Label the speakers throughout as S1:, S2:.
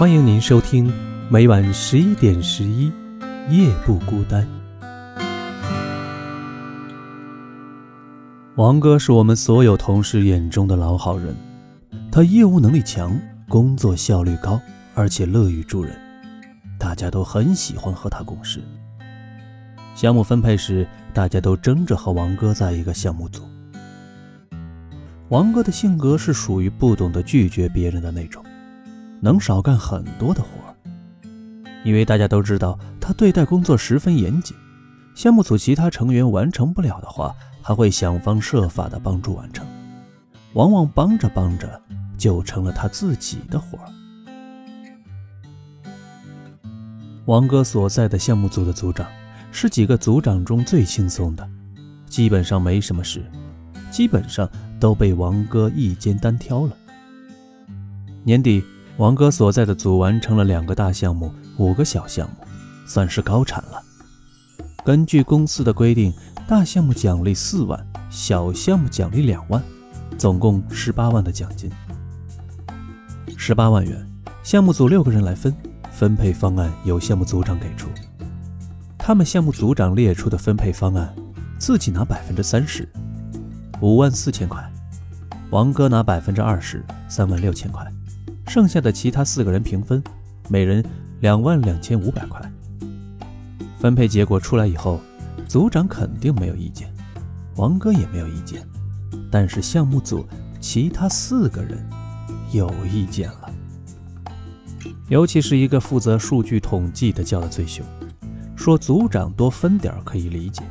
S1: 欢迎您收听每晚十一点十一夜不孤单。王哥是我们所有同事眼中的老好人，他业务能力强，工作效率高，而且乐于助人，大家都很喜欢和他共事。项目分配时，大家都争着和王哥在一个项目组。王哥的性格是属于不懂得拒绝别人的那种，能少干很多的活。因为大家都知道他对待工作十分严谨，项目组其他成员完成不了的话，还会想方设法的帮助完成。往往帮着帮着，就成了他自己的活。王哥所在的项目组的组长是几个组长中最轻松的，基本上没什么事，基本上。都被王哥一肩单挑了。年底，王哥所在的组完成了两个大项目，五个小项目，算是高产了。根据公司的规定，大项目奖励四万，小项目奖励两万，总共十八万的奖金。十八万元，项目组六个人来分，分配方案由项目组长给出。他们项目组长列出的分配方案，自己拿百分之三十，五万四千块。王哥拿百分之二十三万六千块，剩下的其他四个人平分，每人两万两千五百块。分配结果出来以后，组长肯定没有意见，王哥也没有意见，但是项目组其他四个人有意见了，尤其是一个负责数据统计的叫的最凶，说组长多分点可以理解，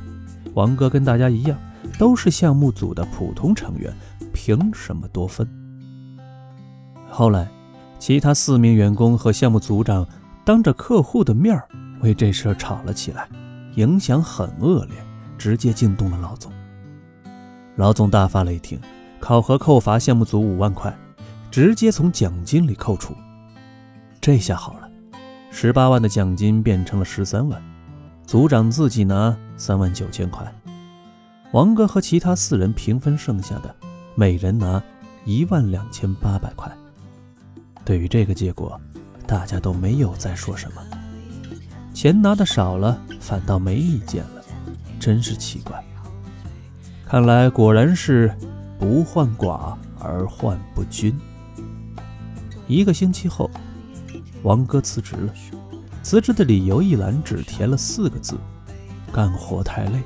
S1: 王哥跟大家一样，都是项目组的普通成员。凭什么多分？后来，其他四名员工和项目组长当着客户的面为这事吵了起来，影响很恶劣，直接惊动了老总。老总大发雷霆，考核扣罚项目组五万块，直接从奖金里扣除。这下好了，十八万的奖金变成了十三万，组长自己拿三万九千块，王哥和其他四人平分剩下的。每人拿一万两千八百块。对于这个结果，大家都没有再说什么。钱拿的少了，反倒没意见了，真是奇怪。看来果然是不患寡而患不均。一个星期后，王哥辞职了。辞职的理由一栏只填了四个字：干活太累。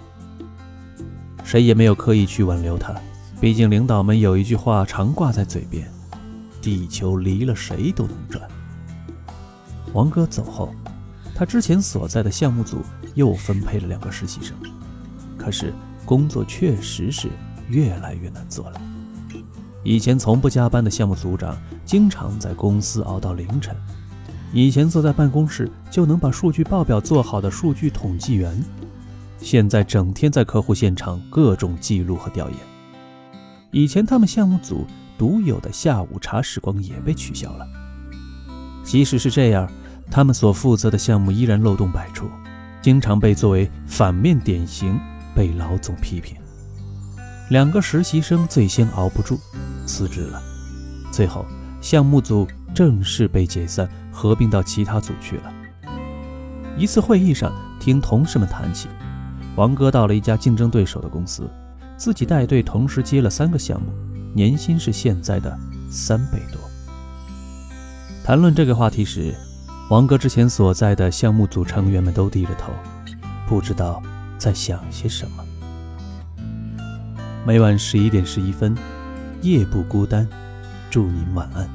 S1: 谁也没有刻意去挽留他。毕竟，领导们有一句话常挂在嘴边：“地球离了谁都能转。”王哥走后，他之前所在的项目组又分配了两个实习生，可是工作确实是越来越难做了。以前从不加班的项目组长，经常在公司熬到凌晨；以前坐在办公室就能把数据报表做好的数据统计员，现在整天在客户现场各种记录和调研。以前他们项目组独有的下午茶时光也被取消了。即使是这样，他们所负责的项目依然漏洞百出，经常被作为反面典型被老总批评。两个实习生最先熬不住，辞职了。最后，项目组正式被解散，合并到其他组去了。一次会议上，听同事们谈起，王哥到了一家竞争对手的公司。自己带队同时接了三个项目，年薪是现在的三倍多。谈论这个话题时，王哥之前所在的项目组成员们都低着头，不知道在想些什么。每晚十一点十一分，夜不孤单，祝您晚安。